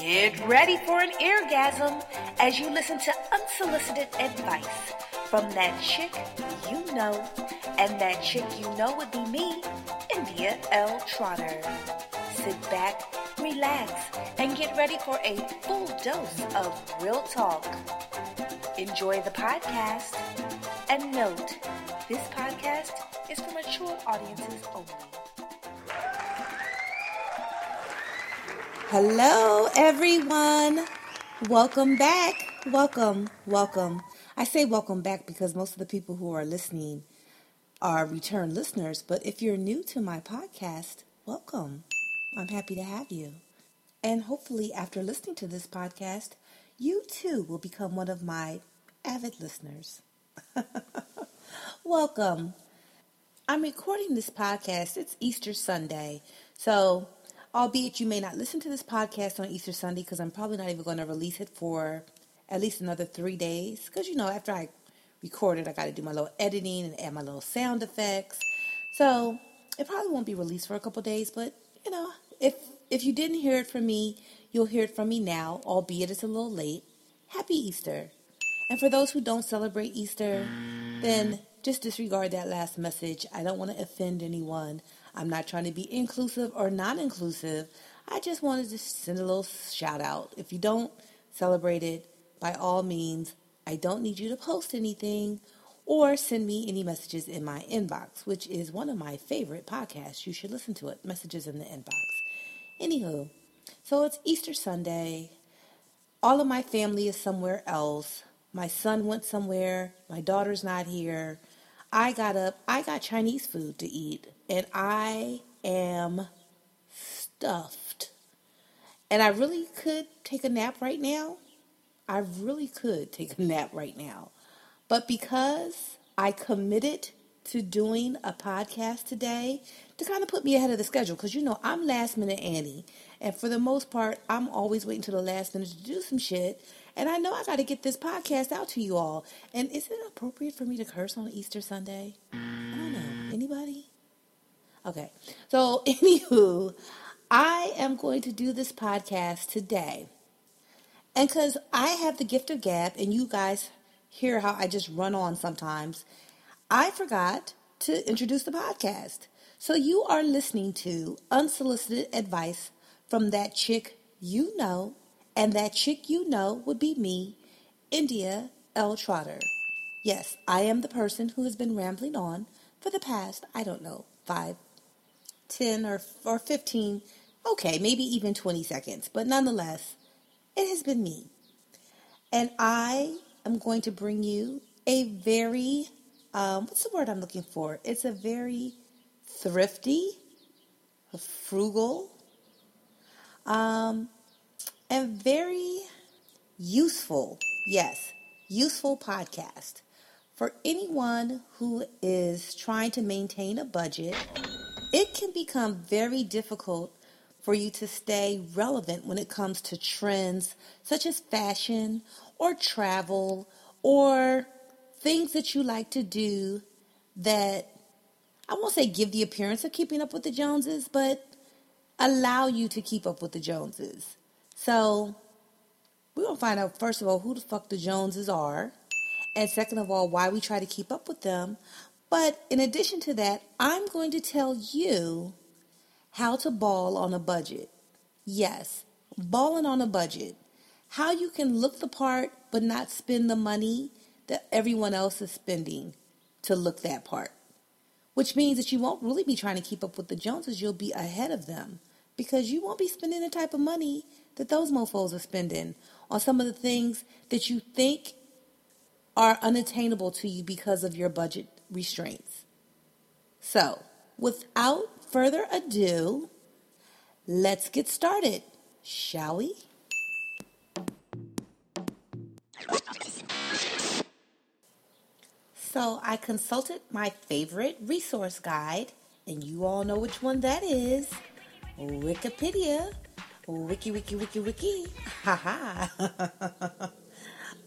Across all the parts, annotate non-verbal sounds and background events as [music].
Get ready for an eargasm as you listen to unsolicited advice from that chick you know, and that chick you know would be me, India L. Trotter. Sit back, relax, and get ready for a full dose of real talk. Enjoy the podcast, and note, this podcast is for mature audiences only. Hello, everyone. Welcome back. Welcome, welcome. I say welcome back because most of the people who are listening are return listeners. But if you're new to my podcast, welcome. I'm happy to have you. And hopefully, after listening to this podcast, you too will become one of my avid listeners. [laughs] welcome. I'm recording this podcast. It's Easter Sunday. So albeit you may not listen to this podcast on Easter Sunday because I'm probably not even going to release it for at least another three days. Because, you know, after I record it, I got to do my little editing and add my little sound effects. So it probably won't be released for a couple days, but, you know, if if you didn't hear it from me, you'll hear it from me now, albeit it's a little late. Happy Easter. And for those who don't celebrate Easter, then just disregard that last message. I don't want to offend anyone. I'm not trying to be inclusive or non inclusive. I just wanted to send a little shout out. If you don't celebrate it, by all means, I don't need you to post anything or send me any messages in my inbox, which is one of my favorite podcasts. You should listen to it. Messages in the inbox. Anywho, so it's Easter Sunday. All of my family is somewhere else. My son went somewhere. My daughter's not here. I got up. I got Chinese food to eat and I am stuffed. And I really could take a nap right now. I really could take a nap right now. But because I committed to doing a podcast today to kind of put me ahead of the schedule, because you know, I'm last minute Annie. And for the most part, I'm always waiting to the last minute to do some shit. And I know I got to get this podcast out to you all. And is it appropriate for me to curse on Easter Sunday? I don't know. Anybody? Okay. So, [laughs] anywho, I am going to do this podcast today. And because I have the gift of gab, and you guys hear how I just run on sometimes, I forgot to introduce the podcast. So, you are listening to unsolicited advice from that chick you know, and that chick you know would be me, India L. Trotter. Yes, I am the person who has been rambling on for the past, I don't know, five, ten, or, or 15, okay, maybe even 20 seconds, but nonetheless, it has been me. And I am going to bring you a very, um, what's the word I'm looking for? It's a very thrifty, frugal, um, and very useful, yes, useful podcast for anyone who is trying to maintain a budget it can become very difficult for you to stay relevant when it comes to trends such as fashion or travel or things that you like to do that I won't say give the appearance of keeping up with the Joneses, but allow you to keep up with the Joneses. So we're to find out, first of all, who the fuck the Joneses are. And second of all, why we try to keep up with them. But in addition to that, I'm going to tell you how to ball on a budget. Yes, balling on a budget. How you can look the part but not spend the money that everyone else is spending to look that part. Which means that you won't really be trying to keep up with the Joneses, you'll be ahead of them because you won't be spending the type of money that those mofos are spending on some of the things that you think are unattainable to you because of your budget restraints. So, without further ado, let's get started, shall we? So, I consulted my favorite resource guide, and you all know which one that is Wikipedia. Wiki, wiki, wiki, wiki. Haha. [laughs]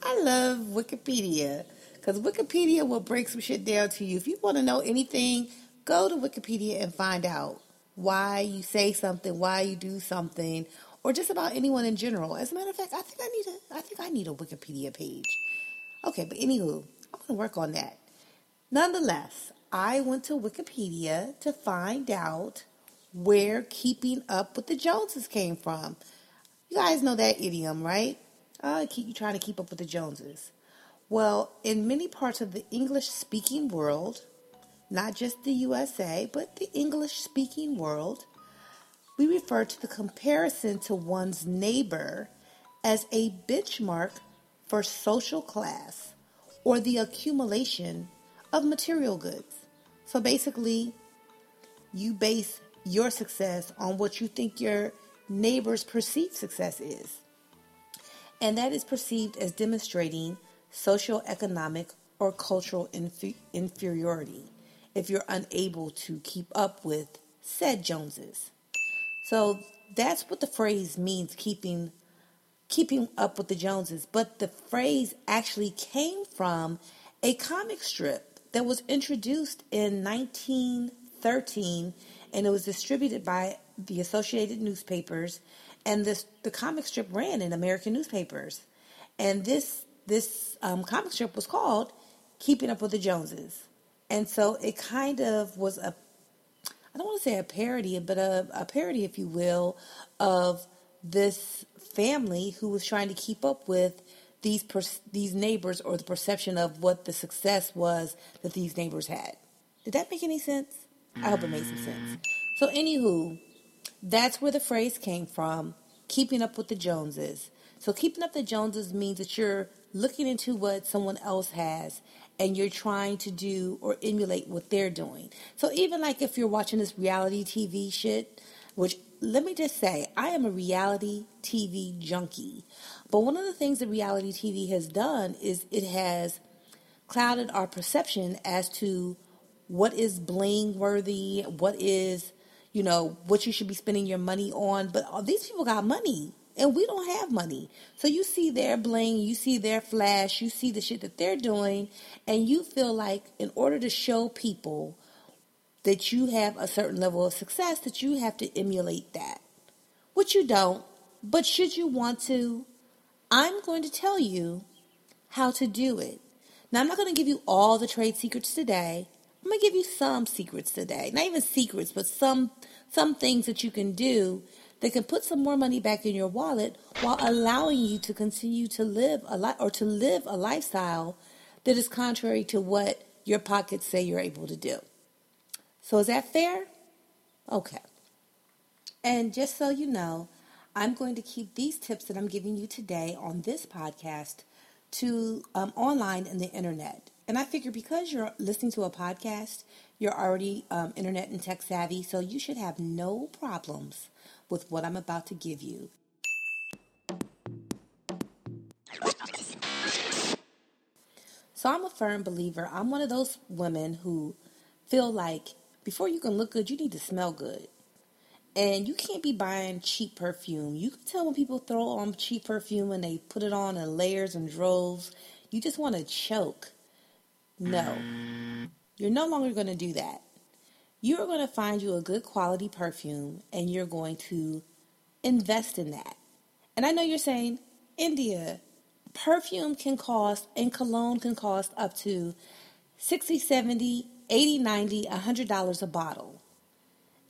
I love Wikipedia because Wikipedia will break some shit down to you. If you want to know anything, go to Wikipedia and find out why you say something, why you do something, or just about anyone in general. As a matter of fact, I think I need a I think I need a Wikipedia page. Okay, but anywho, I'm gonna work on that. Nonetheless, I went to Wikipedia to find out where keeping up with the Joneses came from. You guys know that idiom, right? Uh, keep you trying to keep up with the Joneses. Well, in many parts of the English speaking world, not just the USA, but the English speaking world, we refer to the comparison to one's neighbor as a benchmark for social class or the accumulation of material goods. So basically, you base your success on what you think your neighbor's perceived success is. And that is perceived as demonstrating socioeconomic or cultural inf- inferiority if you're unable to keep up with said Joneses. So that's what the phrase means keeping keeping up with the Joneses, but the phrase actually came from a comic strip that was introduced in 1913 and it was distributed by the Associated Newspapers and this the comic strip ran in American newspapers. And this this um, comic strip was called Keeping Up with the Joneses. And so it kind of was a, I don't want to say a parody, but a, a parody, if you will, of this family who was trying to keep up with these per, these neighbors or the perception of what the success was that these neighbors had. Did that make any sense? I hope it made some sense. So, anywho, that's where the phrase came from keeping up with the Joneses. So, keeping up the Joneses means that you're looking into what someone else has and you're trying to do or emulate what they're doing. So even like if you're watching this reality TV shit, which let me just say, I am a reality TV junkie. But one of the things that reality TV has done is it has clouded our perception as to what is bling worthy, what is, you know, what you should be spending your money on. But all these people got money and we don't have money. So you see their bling, you see their flash, you see the shit that they're doing, and you feel like in order to show people that you have a certain level of success, that you have to emulate that. Which you don't, but should you want to, I'm going to tell you how to do it. Now, I'm not going to give you all the trade secrets today. I'm to give you some secrets today. Not even secrets, but some some things that you can do that can put some more money back in your wallet while allowing you to continue to live a life or to live a lifestyle that is contrary to what your pockets say you're able to do. So is that fair? Okay. And just so you know, I'm going to keep these tips that I'm giving you today on this podcast to um, online and the internet. And I figure because you're listening to a podcast, you're already um, internet and tech savvy, so you should have no problems with what I'm about to give you. So I'm a firm believer. I'm one of those women who feel like before you can look good, you need to smell good. And you can't be buying cheap perfume. You can tell when people throw on cheap perfume and they put it on in layers and droves. You just want to choke. No. You're no longer going to do that you are going to find you a good quality perfume and you're going to invest in that. And I know you're saying, India, perfume can cost and cologne can cost up to 60, 70, 80, 90, $100 a bottle.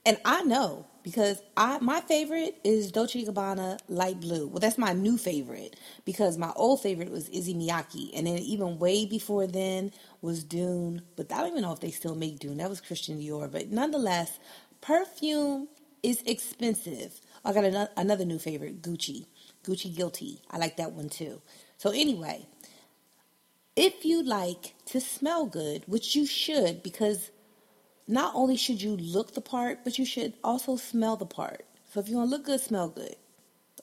And I know because I my favorite is Dolce Gabbana Light Blue. Well, that's my new favorite because my old favorite was Issey Miyake, and then even way before then was Dune. But I don't even know if they still make Dune. That was Christian Dior. But nonetheless, perfume is expensive. I got another, another new favorite, Gucci. Gucci Guilty. I like that one too. So anyway, if you like to smell good, which you should because not only should you look the part, but you should also smell the part. So if you want to look good, smell good.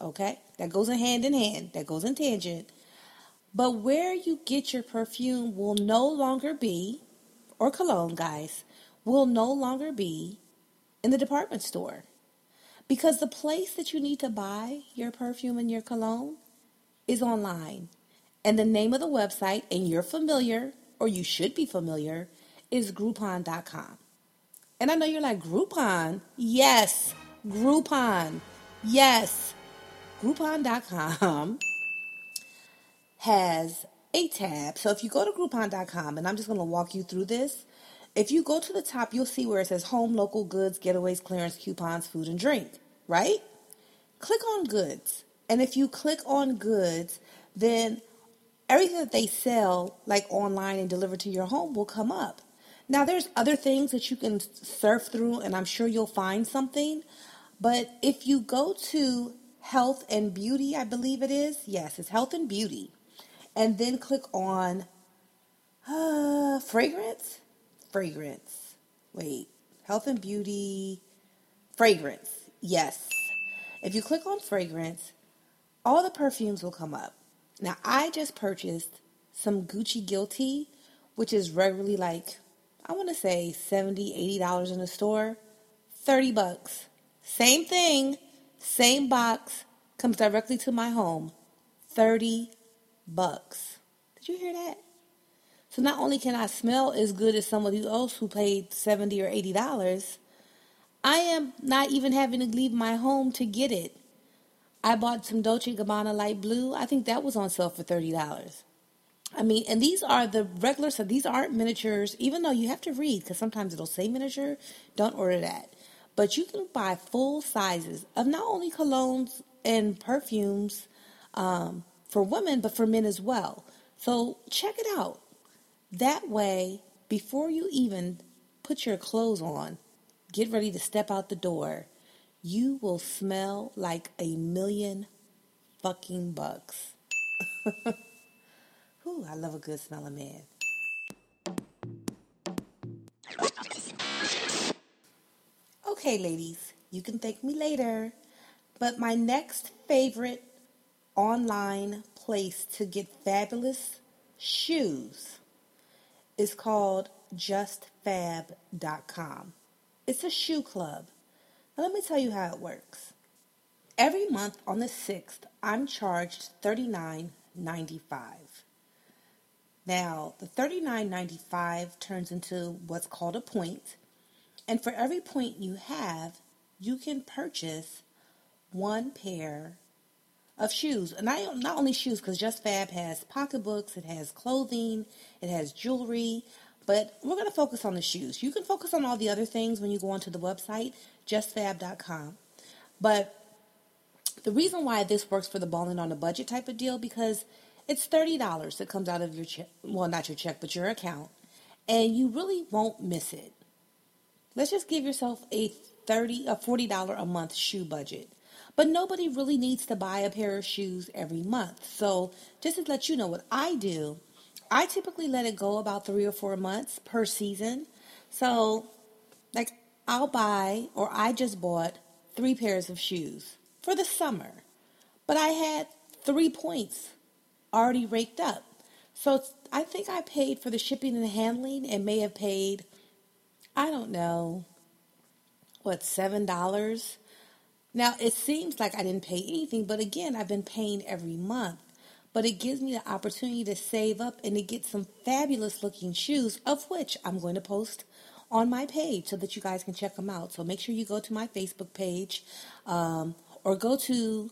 Okay? That goes in hand in hand. That goes in tangent. But where you get your perfume will no longer be, or cologne, guys, will no longer be in the department store. Because the place that you need to buy your perfume and your cologne is online. And the name of the website, and you're familiar, or you should be familiar, is Groupon.com. And I know you're like, Groupon? Yes, Groupon. Yes. Groupon.com has a tab. So if you go to Groupon.com, and I'm just going to walk you through this, if you go to the top, you'll see where it says home, local goods, getaways, clearance, coupons, food, and drink, right? Click on goods. And if you click on goods, then everything that they sell, like online and delivered to your home, will come up. Now, there's other things that you can surf through, and I'm sure you'll find something. But if you go to health and beauty, I believe it is, yes, it's health and beauty, and then click on uh, fragrance, fragrance. Wait, health and beauty, fragrance. Yes. If you click on fragrance, all the perfumes will come up. Now, I just purchased some Gucci Guilty, which is regularly like, I want to say 70 $80 in the store, 30 bucks. Same thing, same box, comes directly to my home, 30 bucks. Did you hear that? So not only can I smell as good as somebody else who paid 70 or 80 dollars, I am not even having to leave my home to get it. I bought some Dolce Gabbana light blue. I think that was on sale for $30. I mean, and these are the regular, so these aren't miniatures, even though you have to read because sometimes it'll say miniature. Don't order that. But you can buy full sizes of not only colognes and perfumes um, for women, but for men as well. So check it out. That way, before you even put your clothes on, get ready to step out the door, you will smell like a million fucking bucks. [laughs] Ooh, I love a good smelling man. Okay, ladies, you can thank me later. But my next favorite online place to get fabulous shoes is called justfab.com. It's a shoe club. Now, let me tell you how it works. Every month on the 6th, I'm charged $39.95. Now, the $39.95 turns into what's called a point, and for every point you have, you can purchase one pair of shoes. And I not only shoes, because Just Fab has pocketbooks, it has clothing, it has jewelry, but we're going to focus on the shoes. You can focus on all the other things when you go onto the website, justfab.com. But the reason why this works for the balling on a budget type of deal, because it's $30 that comes out of your check, well, not your check, but your account, and you really won't miss it. Let's just give yourself a 30 a $40 a month shoe budget. But nobody really needs to buy a pair of shoes every month. So, just to let you know what I do, I typically let it go about 3 or 4 months per season. So, like I'll buy or I just bought 3 pairs of shoes for the summer. But I had 3 points already raked up. So, I think I paid for the shipping and handling and may have paid I don't know, what, $7? Now, it seems like I didn't pay anything, but again, I've been paying every month. But it gives me the opportunity to save up and to get some fabulous looking shoes, of which I'm going to post on my page so that you guys can check them out. So make sure you go to my Facebook page um, or go to,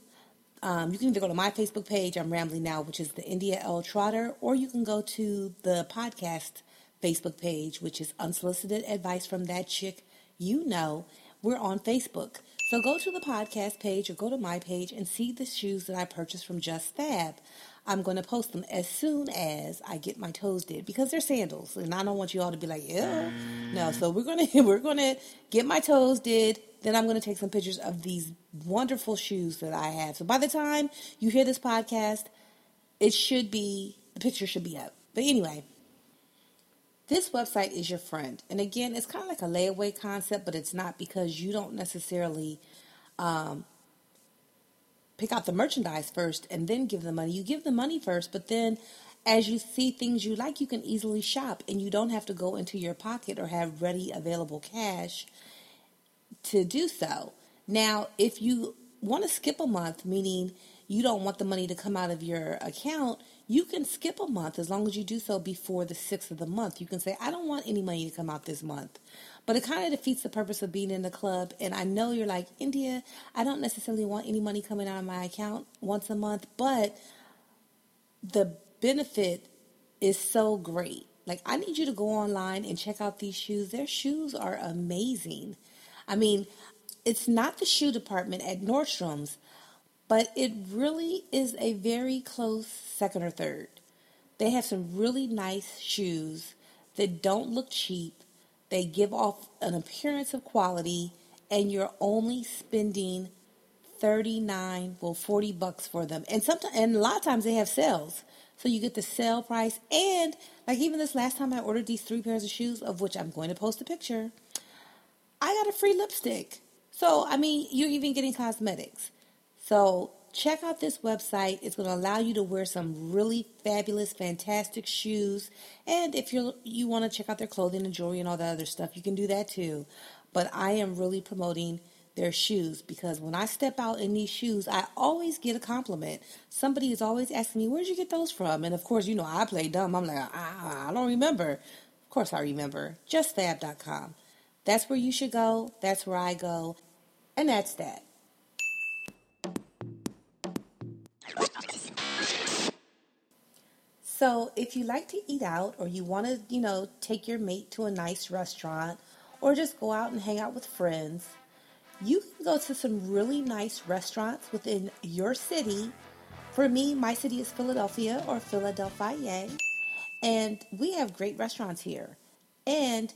um, you can either go to my Facebook page, I'm Rambling Now, which is the India L Trotter, or you can go to the podcast Facebook page, which is Unsolicited Advice from That Chick You Know. We're on Facebook. So go to the podcast page or go to my page and see the shoes that I purchased from Just Fab. I'm going to post them as soon as I get my toes did because they're sandals, and I don't want you all to be like, "Ew." No, so we're gonna [laughs] we're gonna get my toes did. Then I'm gonna take some pictures of these wonderful shoes that I have. So by the time you hear this podcast, it should be the picture should be up. But anyway, this website is your friend. And again, it's kind of like a layaway concept, but it's not because you don't necessarily um, pick out the merchandise first and then give the money. You give the money first, but then as you see things you like, you can easily shop and you don't have to go into your pocket or have ready available cash to do so. Now, if you want to skip a month, meaning you don't want the money to come out of your account, you can skip a month as long as you do so before the sixth of the month. You can say, I don't want any money to come out this month. But it kind of defeats the purpose of being in the club. And I know you're like, India, I don't necessarily want any money coming out of my account once a month, but the benefit is so great. Like, I need you to go online and check out these shoes. Their shoes are amazing. I mean, it's not the shoe department at Nordstrom's, but it really is a very close second or third. They have some really nice shoes that don't look cheap. They give off an appearance of quality, and you're only spending 39 well 40 bucks for them and sometimes and a lot of times they have sales so you get the sale price and like even this last time i ordered these three pairs of shoes of which i'm going to post a picture i got a free lipstick so i mean you're even getting cosmetics so check out this website it's going to allow you to wear some really fabulous fantastic shoes and if you're you want to check out their clothing and jewelry and all that other stuff you can do that too but i am really promoting their shoes because when I step out in these shoes, I always get a compliment. Somebody is always asking me, Where'd you get those from? And of course, you know, I play dumb. I'm like, ah, I don't remember. Of course, I remember. JustFab.com. That's where you should go. That's where I go. And that's that. So, if you like to eat out or you want to, you know, take your mate to a nice restaurant or just go out and hang out with friends, you can go to some really nice restaurants within your city. For me, my city is Philadelphia or Philadelphia, and we have great restaurants here. And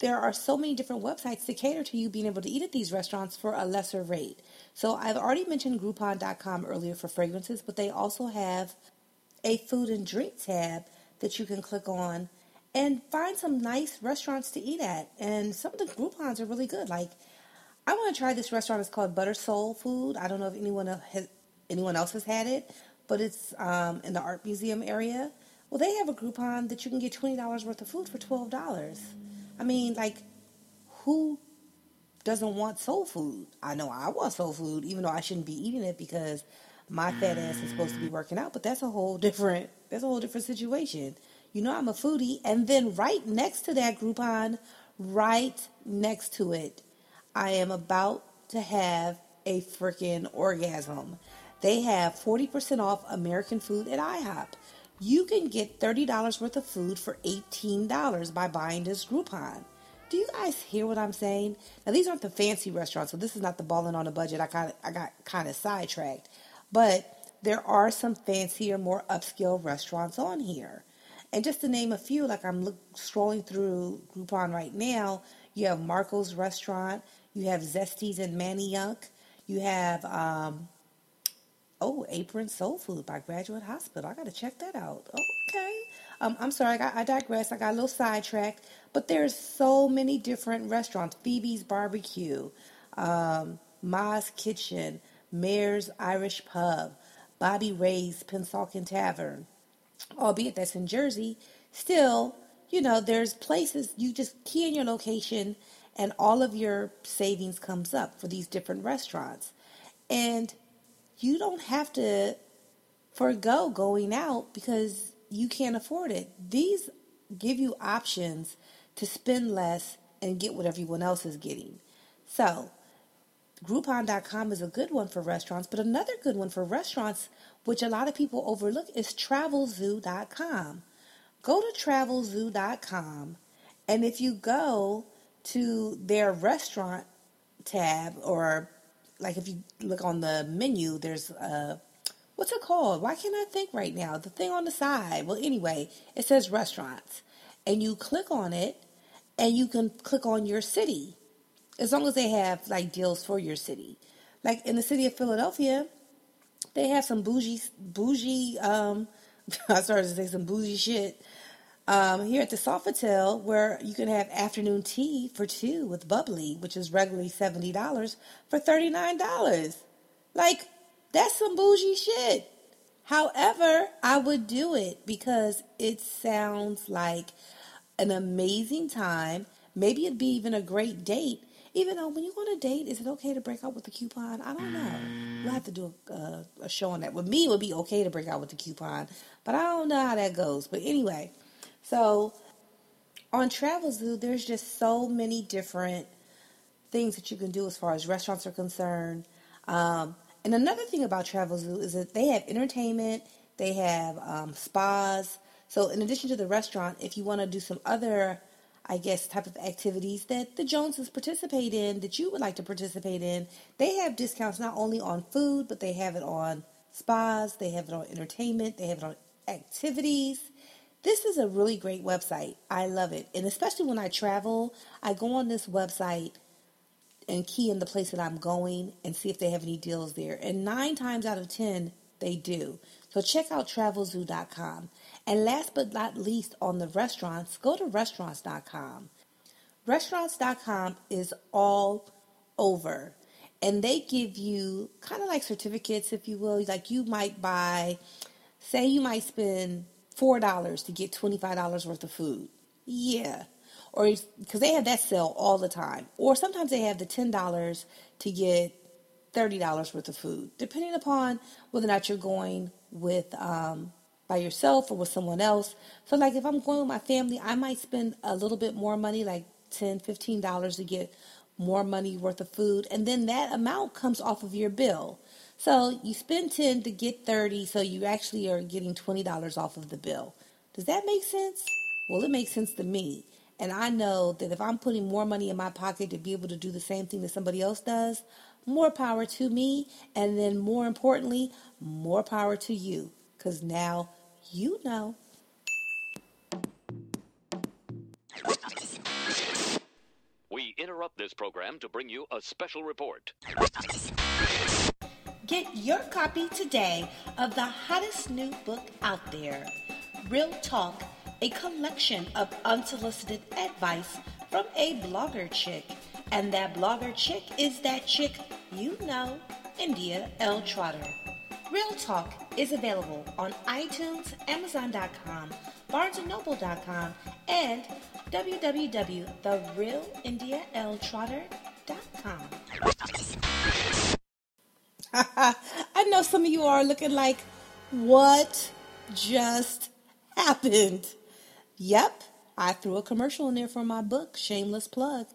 there are so many different websites to cater to you being able to eat at these restaurants for a lesser rate. So I've already mentioned Groupon.com earlier for fragrances, but they also have a food and drink tab that you can click on and find some nice restaurants to eat at. And some of the Groupons are really good. Like I want to try this restaurant. It's called Butter Soul Food. I don't know if anyone has anyone else has had it, but it's um, in the art museum area. Well, they have a Groupon that you can get twenty dollars worth of food for twelve dollars. I mean, like, who doesn't want soul food? I know I want soul food, even though I shouldn't be eating it because my fat ass is supposed to be mm. working out. But that's a whole different. That's a whole different situation. You know, I'm a foodie, and then right next to that Groupon, right next to it I am about to have a freaking orgasm. They have 40% off American food at IHOP. You can get $30 worth of food for $18 by buying this Groupon. Do you guys hear what I'm saying? Now these aren't the fancy restaurants, so this is not the balling on a budget. I got I got kind of sidetracked. But there are some fancier, more upscale restaurants on here. And just to name a few, like I'm look, scrolling through Groupon right now, you have Marco's Restaurant, you have Zesties and Manayunk. You have, um, oh, Apron Soul Food by Graduate Hospital. I got to check that out. Okay. Um, I'm sorry, I, got, I digress. I got a little sidetracked. But there's so many different restaurants. Phoebe's Barbecue, um, Ma's Kitchen, Mayor's Irish Pub, Bobby Ray's Pennsauken Tavern. Albeit that's in Jersey, still, you know, there's places you just key in your location and all of your savings comes up for these different restaurants. And you don't have to forego going out because you can't afford it. These give you options to spend less and get what everyone else is getting. So, Groupon.com is a good one for restaurants, but another good one for restaurants, which a lot of people overlook, is TravelZoo.com. Go to TravelZoo.com, and if you go to their restaurant tab or like if you look on the menu there's a what's it called? Why can't i think right now? The thing on the side. Well anyway it says restaurants. And you click on it and you can click on your city as long as they have like deals for your city. Like in the city of philadelphia they have some bougie bougie um [laughs] i started to say some bougie shit um, here at the Sofitel, where you can have afternoon tea for two with bubbly, which is regularly $70 for $39. Like, that's some bougie shit. However, I would do it because it sounds like an amazing time. Maybe it'd be even a great date. Even though when you go on a date, is it okay to break out with the coupon? I don't know. We'll have to do a, a show on that. With me, it would be okay to break out with the coupon, but I don't know how that goes. But anyway, so on Travelzoo, there's just so many different things that you can do as far as restaurants are concerned. Um, and another thing about Travelzoo is that they have entertainment, they have um, spas. So in addition to the restaurant, if you want to do some other, I guess, type of activities that the Joneses participate in, that you would like to participate in, they have discounts not only on food, but they have it on spas, they have it on entertainment, they have it on activities. This is a really great website. I love it. And especially when I travel, I go on this website and key in the place that I'm going and see if they have any deals there. And nine times out of ten, they do. So check out travelzoo.com. And last but not least, on the restaurants, go to restaurants.com. Restaurants.com is all over. And they give you kind of like certificates, if you will. Like you might buy, say you might spend $4 to get $25 worth of food. Yeah. Or because they have that sale all the time. Or sometimes they have the $10 to get $30 worth of food, depending upon whether or not you're going with um, by yourself or with someone else. So, like if I'm going with my family, I might spend a little bit more money, like $10, $15 to get more money worth of food. And then that amount comes off of your bill. So you spend 10 to get 30, so you actually are getting $20 off of the bill. Does that make sense? Well, it makes sense to me. And I know that if I'm putting more money in my pocket to be able to do the same thing that somebody else does, more power to me. And then more importantly, more power to you. Because now you know. We interrupt this program to bring you a special report. Get your copy today of the hottest new book out there, Real Talk, a collection of unsolicited advice from a blogger chick. And that blogger chick is that chick you know, India L. Trotter. Real Talk is available on iTunes, Amazon.com, BarnesandNoble.com, and www.therealindialtrotter.com. some of you are looking like, what just happened? Yep, I threw a commercial in there for my book, Shameless Plug.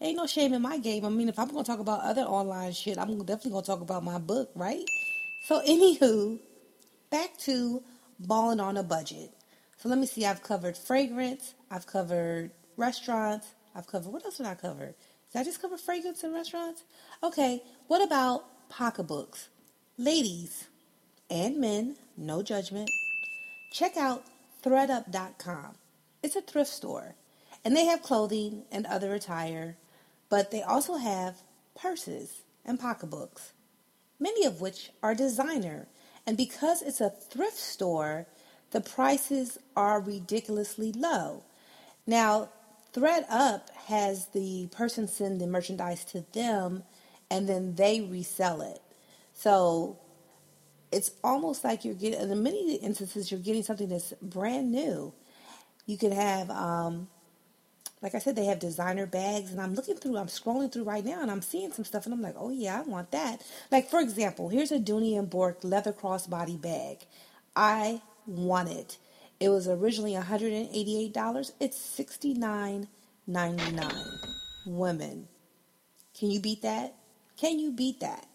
Ain't no shame in my game. I mean, if I'm going to talk about other online shit, I'm definitely going to talk about my book, right? So, anywho, back to balling on a budget. So, let me see. I've covered fragrance, I've covered restaurants, I've covered, what else did I cover? Did I just cover fragrance and restaurants? Okay, what about pocketbooks. Ladies and men, no judgment. Check out thredup.com. It's a thrift store, and they have clothing and other attire, but they also have purses and pocketbooks, many of which are designer. And because it's a thrift store, the prices are ridiculously low. Now, ThredUp has the person send the merchandise to them and then they resell it. So it's almost like you're getting, in many instances, you're getting something that's brand new. You can have, um, like I said, they have designer bags, and I'm looking through, I'm scrolling through right now, and I'm seeing some stuff, and I'm like, oh yeah, I want that. Like for example, here's a Dooney and Bourke leather crossbody bag. I want it. It was originally $188. It's $69.99. Women, can you beat that? Can you beat that?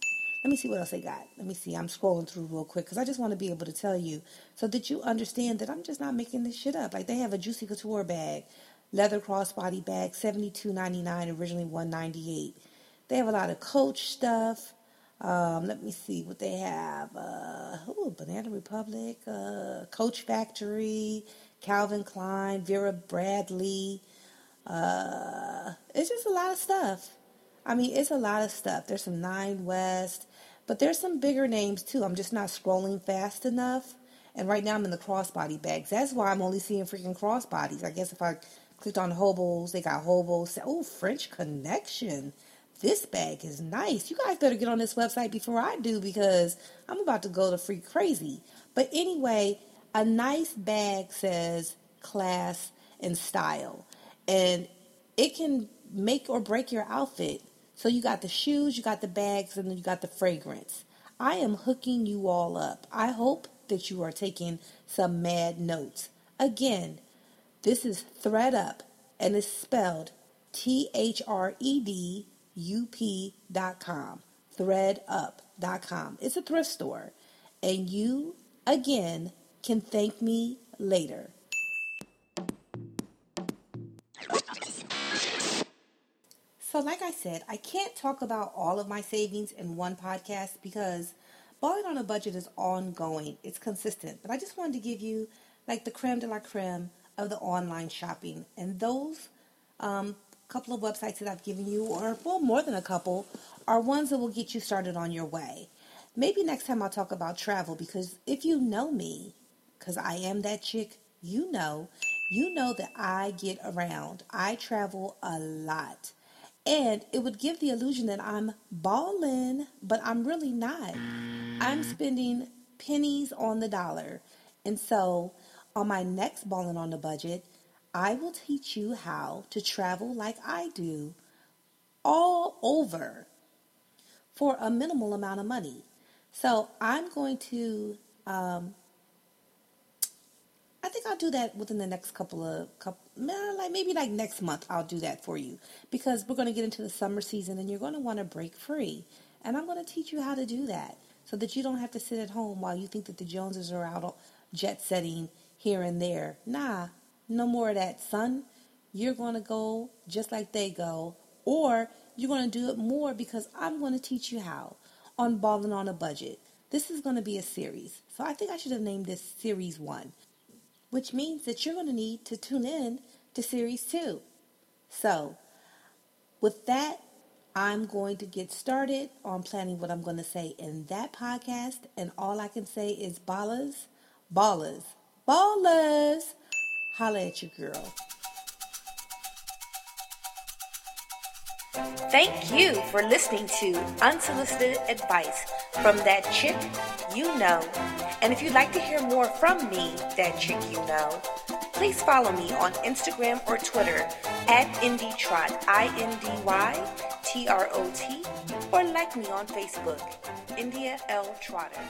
Let me see what else they got. Let me see. I'm scrolling through real quick because I just want to be able to tell you so that you understand that I'm just not making this shit up. Like they have a Juicy Couture bag, leather crossbody bag, $72.99, originally 198. They have a lot of Coach stuff. Um, let me see what they have. Uh, ooh, Banana Republic, uh, Coach Factory, Calvin Klein, Vera Bradley. Uh, it's just a lot of stuff. I mean, it's a lot of stuff. There's some Nine West, but there's some bigger names too. I'm just not scrolling fast enough. And right now I'm in the crossbody bags. That's why I'm only seeing freaking crossbodies. I guess if I clicked on hobos, they got hobos. Oh, French Connection. This bag is nice. You guys better get on this website before I do because I'm about to go to freak crazy. But anyway, a nice bag says class and style. And it can make or break your outfit. So you got the shoes, you got the bags, and then you got the fragrance. I am hooking you all up. I hope that you are taking some mad notes. Again, this is Thred Up and it's spelled T H R E D U P dot com. ThredUp.com. It's a thrift store. And you, again, can thank me later. So, like I said, I can't talk about all of my savings in one podcast because balling on a budget is ongoing, it's consistent. But I just wanted to give you like the creme de la creme of the online shopping. And those um, couple of websites that I've given you, or well, more than a couple, are ones that will get you started on your way. Maybe next time I'll talk about travel because if you know me, because I am that chick, you know, you know that I get around. I travel a lot. And it would give the illusion that I'm balling, but I'm really not. I'm spending pennies on the dollar. And so on my next Balling on the Budget, I will teach you how to travel like I do all over for a minimal amount of money. So I'm going to um, I think I'll do that within the next couple of couple, like maybe like next month. I'll do that for you because we're going to get into the summer season and you're going to want to break free, and I'm going to teach you how to do that so that you don't have to sit at home while you think that the Joneses are out jet setting here and there. Nah, no more of that, son. You're going to go just like they go, or you're going to do it more because I'm going to teach you how on balling on a budget. This is going to be a series, so I think I should have named this series one which means that you're going to need to tune in to series two. So, with that, I'm going to get started on planning what I'm going to say in that podcast. And all I can say is ballers, ballers, ballers. Holla at your girl. Thank you for listening to Unsolicited Advice from That Chick You Know. And if you'd like to hear more from me, That Chick You Know, please follow me on Instagram or Twitter at IndyTrot, I-N-D-Y T-R-O-T, or like me on Facebook, India L. Trotter.